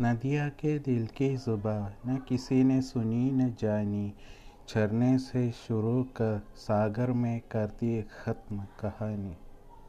नदिया के दिल की जुबा, न किसी ने सुनी, न जानी। झरने से शुरू कर सागर में कर दी ख़त्म कहानी।